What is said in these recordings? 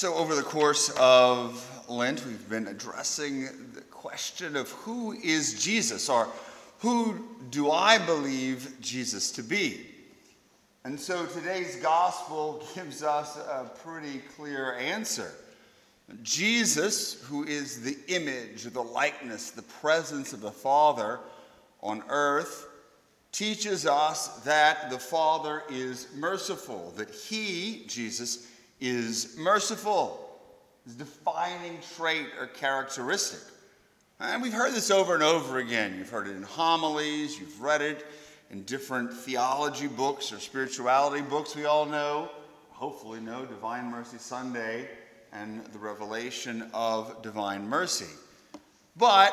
So, over the course of Lent, we've been addressing the question of who is Jesus, or who do I believe Jesus to be? And so today's gospel gives us a pretty clear answer. Jesus, who is the image, the likeness, the presence of the Father on earth, teaches us that the Father is merciful, that He, Jesus, is merciful, his defining trait or characteristic. And we've heard this over and over again. You've heard it in homilies, you've read it in different theology books or spirituality books we all know, hopefully know Divine Mercy Sunday and the revelation of divine mercy. But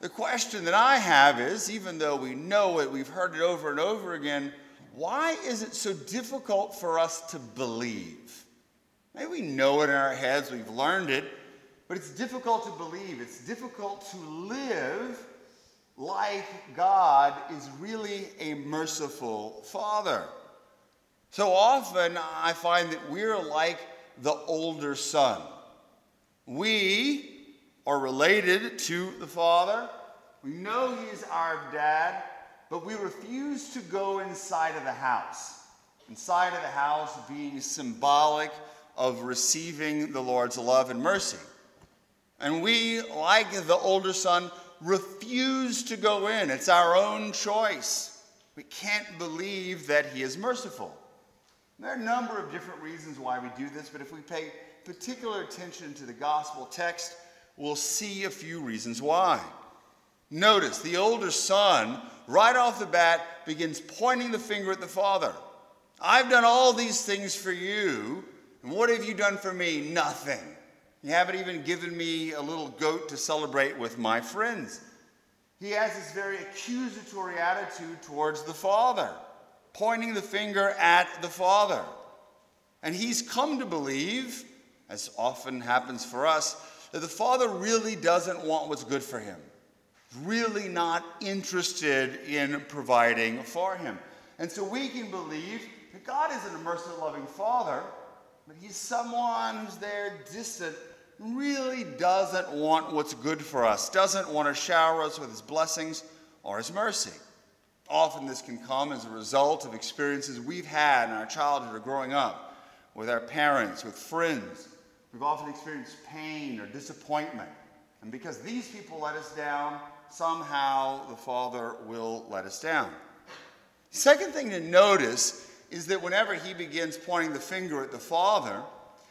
the question that I have is even though we know it, we've heard it over and over again, why is it so difficult for us to believe? We know it in our heads, we've learned it, but it's difficult to believe. It's difficult to live like God is really a merciful Father. So often I find that we're like the older son. We are related to the Father. We know He is our dad, but we refuse to go inside of the house. Inside of the house being symbolic of receiving the Lord's love and mercy. And we, like the older son, refuse to go in. It's our own choice. We can't believe that he is merciful. There are a number of different reasons why we do this, but if we pay particular attention to the gospel text, we'll see a few reasons why. Notice the older son, right off the bat, begins pointing the finger at the father. I've done all these things for you, and what have you done for me? Nothing. You haven't even given me a little goat to celebrate with my friends. He has this very accusatory attitude towards the Father, pointing the finger at the Father. And he's come to believe, as often happens for us, that the Father really doesn't want what's good for him, really not interested in providing for him. And so we can believe that God isn't a merciful, loving Father but he's someone who's there distant, really doesn't want what's good for us, doesn't want to shower us with his blessings or his mercy. Often this can come as a result of experiences we've had in our childhood or growing up with our parents, with friends. We've often experienced pain or disappointment. And because these people let us down, somehow the Father will let us down. Second thing to notice is that whenever he begins pointing the finger at the Father,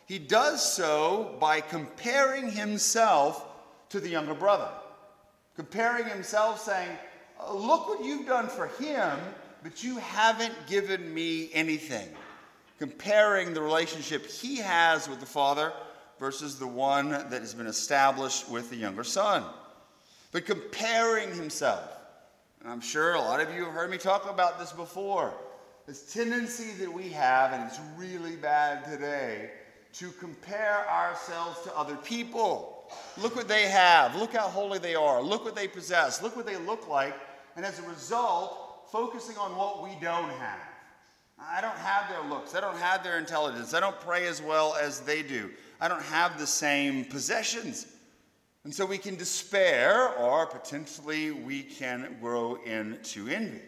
he does so by comparing himself to the younger brother. Comparing himself, saying, uh, Look what you've done for him, but you haven't given me anything. Comparing the relationship he has with the Father versus the one that has been established with the younger son. But comparing himself. And I'm sure a lot of you have heard me talk about this before this tendency that we have, and it's really bad today, to compare ourselves to other people. Look what they have. Look how holy they are. Look what they possess. Look what they look like. And as a result, focusing on what we don't have. I don't have their looks. I don't have their intelligence. I don't pray as well as they do. I don't have the same possessions. And so we can despair, or potentially we can grow into envy.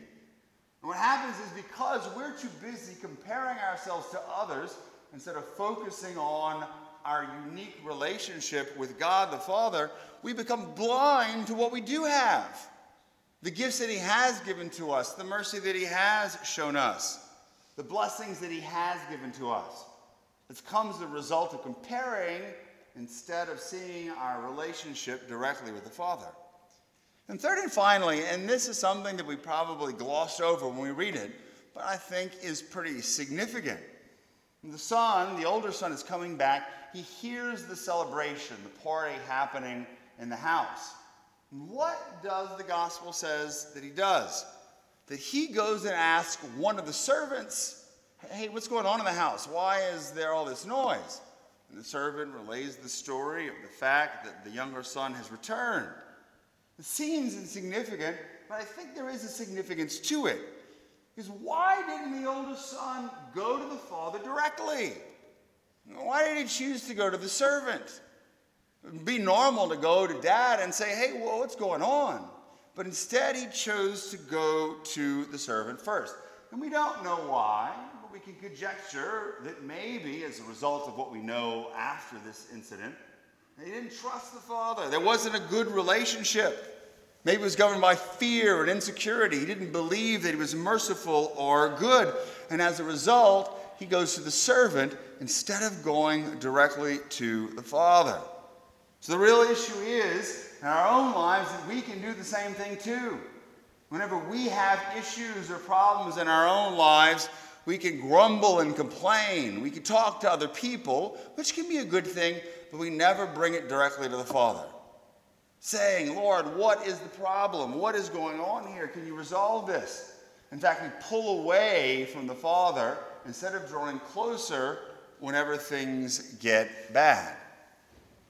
And what happens is because we're too busy comparing ourselves to others instead of focusing on our unique relationship with God the Father, we become blind to what we do have. The gifts that He has given to us, the mercy that He has shown us, the blessings that He has given to us. It comes as a result of comparing instead of seeing our relationship directly with the Father. And third and finally, and this is something that we probably glossed over when we read it, but I think is pretty significant. The son, the older son, is coming back. He hears the celebration, the party happening in the house. What does the gospel says that he does? That he goes and asks one of the servants, "Hey, what's going on in the house? Why is there all this noise?" And the servant relays the story of the fact that the younger son has returned. It seems insignificant, but I think there is a significance to it. Because why didn't the oldest son go to the father directly? Why did he choose to go to the servant? It'd be normal to go to dad and say, hey, well, what's going on? But instead, he chose to go to the servant first. And we don't know why, but we can conjecture that maybe as a result of what we know after this incident, he didn't trust the father. There wasn't a good relationship. Maybe it was governed by fear and insecurity. He didn't believe that he was merciful or good. And as a result, he goes to the servant instead of going directly to the father. So the real issue is in our own lives that we can do the same thing too. Whenever we have issues or problems in our own lives, we can grumble and complain. We can talk to other people, which can be a good thing, but we never bring it directly to the Father saying, Lord, what is the problem? What is going on here? Can you resolve this? In fact, we pull away from the Father instead of drawing closer whenever things get bad.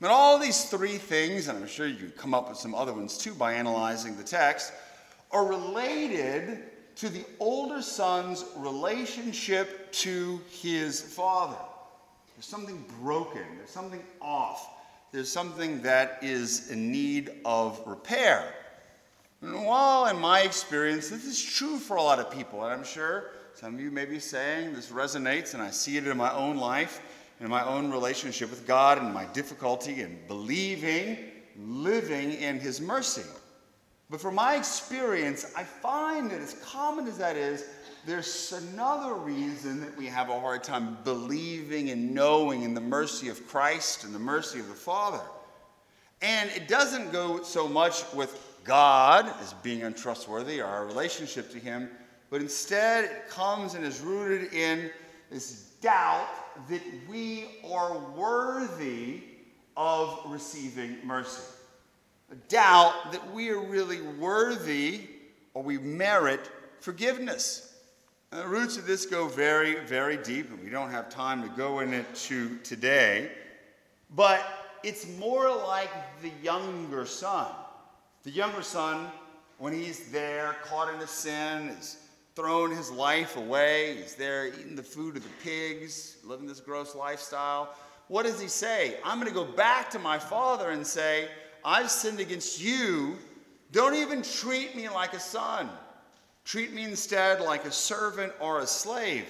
And all these three things, and I'm sure you can come up with some other ones too by analyzing the text, are related to the older son's relationship to his father. There's something broken, there's something off there's something that is in need of repair. And while in my experience, this is true for a lot of people, and I'm sure some of you may be saying this resonates, and I see it in my own life, in my own relationship with God, and my difficulty in believing, living in His mercy. But from my experience, I find that as common as that is, there's another reason that we have a hard time believing and knowing in the mercy of Christ and the mercy of the Father. And it doesn't go so much with God as being untrustworthy or our relationship to Him, but instead it comes and is rooted in this doubt that we are worthy of receiving mercy. Doubt that we are really worthy or we merit forgiveness. The roots of this go very, very deep, and we don't have time to go into today. But it's more like the younger son. The younger son, when he's there, caught in a sin, is thrown his life away. He's there eating the food of the pigs, living this gross lifestyle. What does he say? I'm going to go back to my father and say, I've sinned against you. Don't even treat me like a son. Treat me instead like a servant or a slave.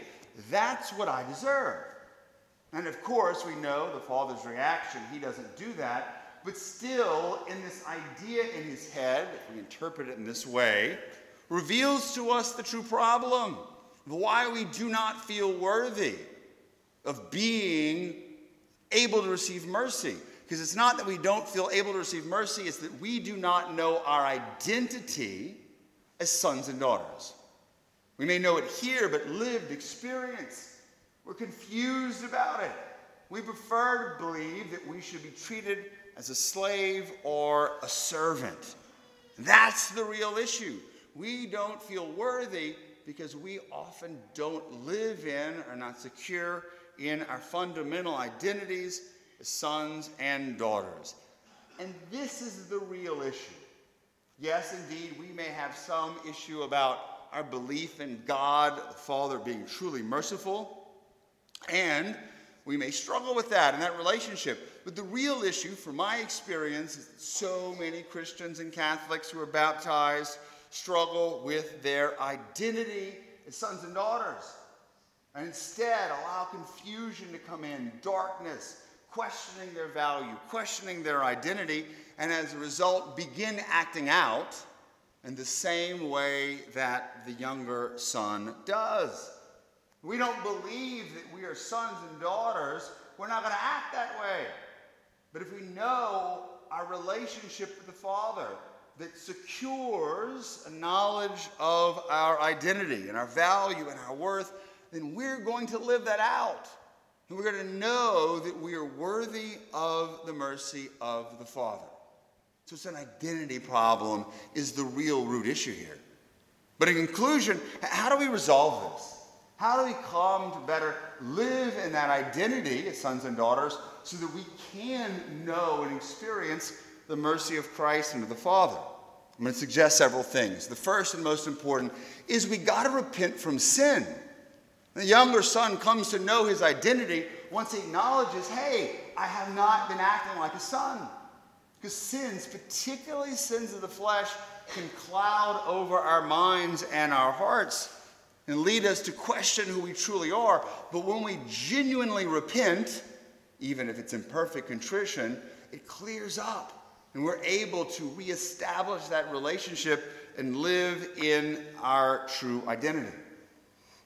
That's what I deserve. And of course, we know the father's reaction. He doesn't do that. But still, in this idea in his head, if we interpret it in this way, reveals to us the true problem why we do not feel worthy of being able to receive mercy. Because it's not that we don't feel able to receive mercy, it's that we do not know our identity as sons and daughters. We may know it here, but lived experience. We're confused about it. We prefer to believe that we should be treated as a slave or a servant. That's the real issue. We don't feel worthy because we often don't live in or not secure in our fundamental identities sons and daughters. And this is the real issue. Yes, indeed, we may have some issue about our belief in God, the Father, being truly merciful, and we may struggle with that in that relationship. But the real issue, from my experience, is that so many Christians and Catholics who are baptized struggle with their identity as sons and daughters. And instead, allow confusion to come in, darkness, questioning their value, questioning their identity, and as a result, begin acting out in the same way that the younger son does. We don't believe that we are sons and daughters, we're not going to act that way. But if we know our relationship with the Father that secures a knowledge of our identity and our value and our worth, then we're going to live that out. And we're going to know that we are worthy of the mercy of the Father. So it's an identity problem is the real root issue here. But in conclusion, how do we resolve this? How do we come to better live in that identity as sons and daughters so that we can know and experience the mercy of Christ and of the Father? I'm going to suggest several things. The first and most important is we got to repent from sin. The younger son comes to know his identity once he acknowledges, hey, I have not been acting like a son. Because sins, particularly sins of the flesh, can cloud over our minds and our hearts and lead us to question who we truly are. But when we genuinely repent, even if it's imperfect contrition, it clears up. And we're able to reestablish that relationship and live in our true identity.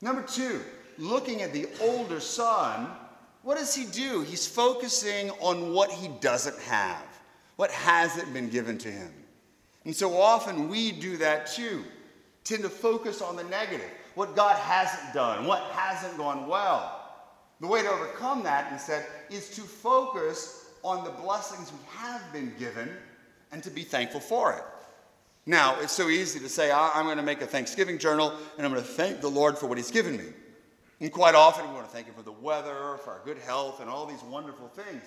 Number two, looking at the older son, what does he do? He's focusing on what he doesn't have, what hasn't been given to him. And so often we do that too, tend to focus on the negative, what God hasn't done, what hasn't gone well. The way to overcome that instead is to focus on the blessings we have been given and to be thankful for it. Now, it's so easy to say, I'm going to make a Thanksgiving journal and I'm going to thank the Lord for what He's given me. And quite often we want to thank Him for the weather, for our good health, and all these wonderful things.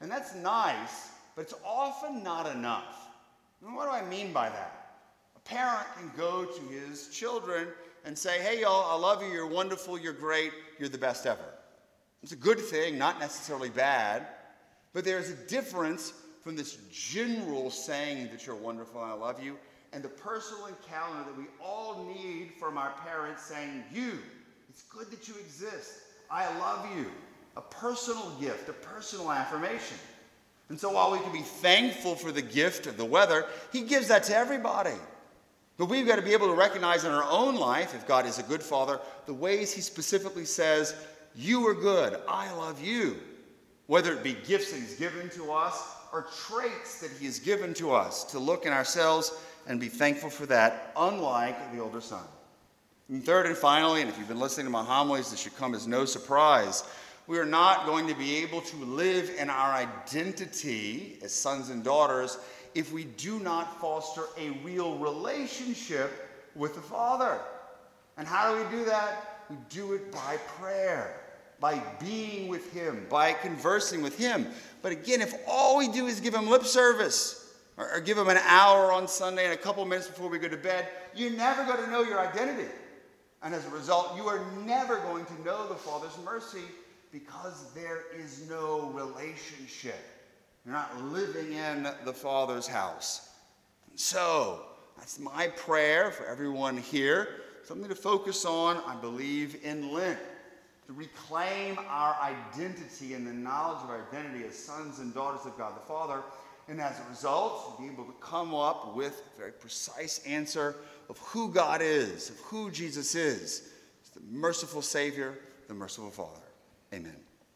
And that's nice, but it's often not enough. And what do I mean by that? A parent can go to his children and say, Hey, y'all, I love you, you're wonderful, you're great, you're the best ever. It's a good thing, not necessarily bad, but there's a difference from this general saying that you're wonderful and I love you and the personal encounter that we all need from our parents saying, You, it's good that you exist. I love you. A personal gift, a personal affirmation. And so while we can be thankful for the gift of the weather, He gives that to everybody. But we've got to be able to recognize in our own life, if God is a good father, the ways He specifically says, You are good, I love you. Whether it be gifts that He's given to us or traits that He has given to us, to look in ourselves and be thankful for that, unlike the older son. And third and finally, and if you've been listening to my homilies, this should come as no surprise. We are not going to be able to live in our identity as sons and daughters if we do not foster a real relationship with the Father. And how do we do that? We do it by prayer, by being with Him, by conversing with Him. But again, if all we do is give Him lip service, or, or give them an hour on Sunday and a couple minutes before we go to bed, you're never going to know your identity. And as a result, you are never going to know the Father's mercy because there is no relationship. You're not living in the Father's house. And so, that's my prayer for everyone here. Something to focus on, I believe, in Lent. To reclaim our identity and the knowledge of our identity as sons and daughters of God the Father and as a result, be able to come up with a very precise answer of who God is, of who Jesus is. He's the merciful Savior, the merciful Father. Amen.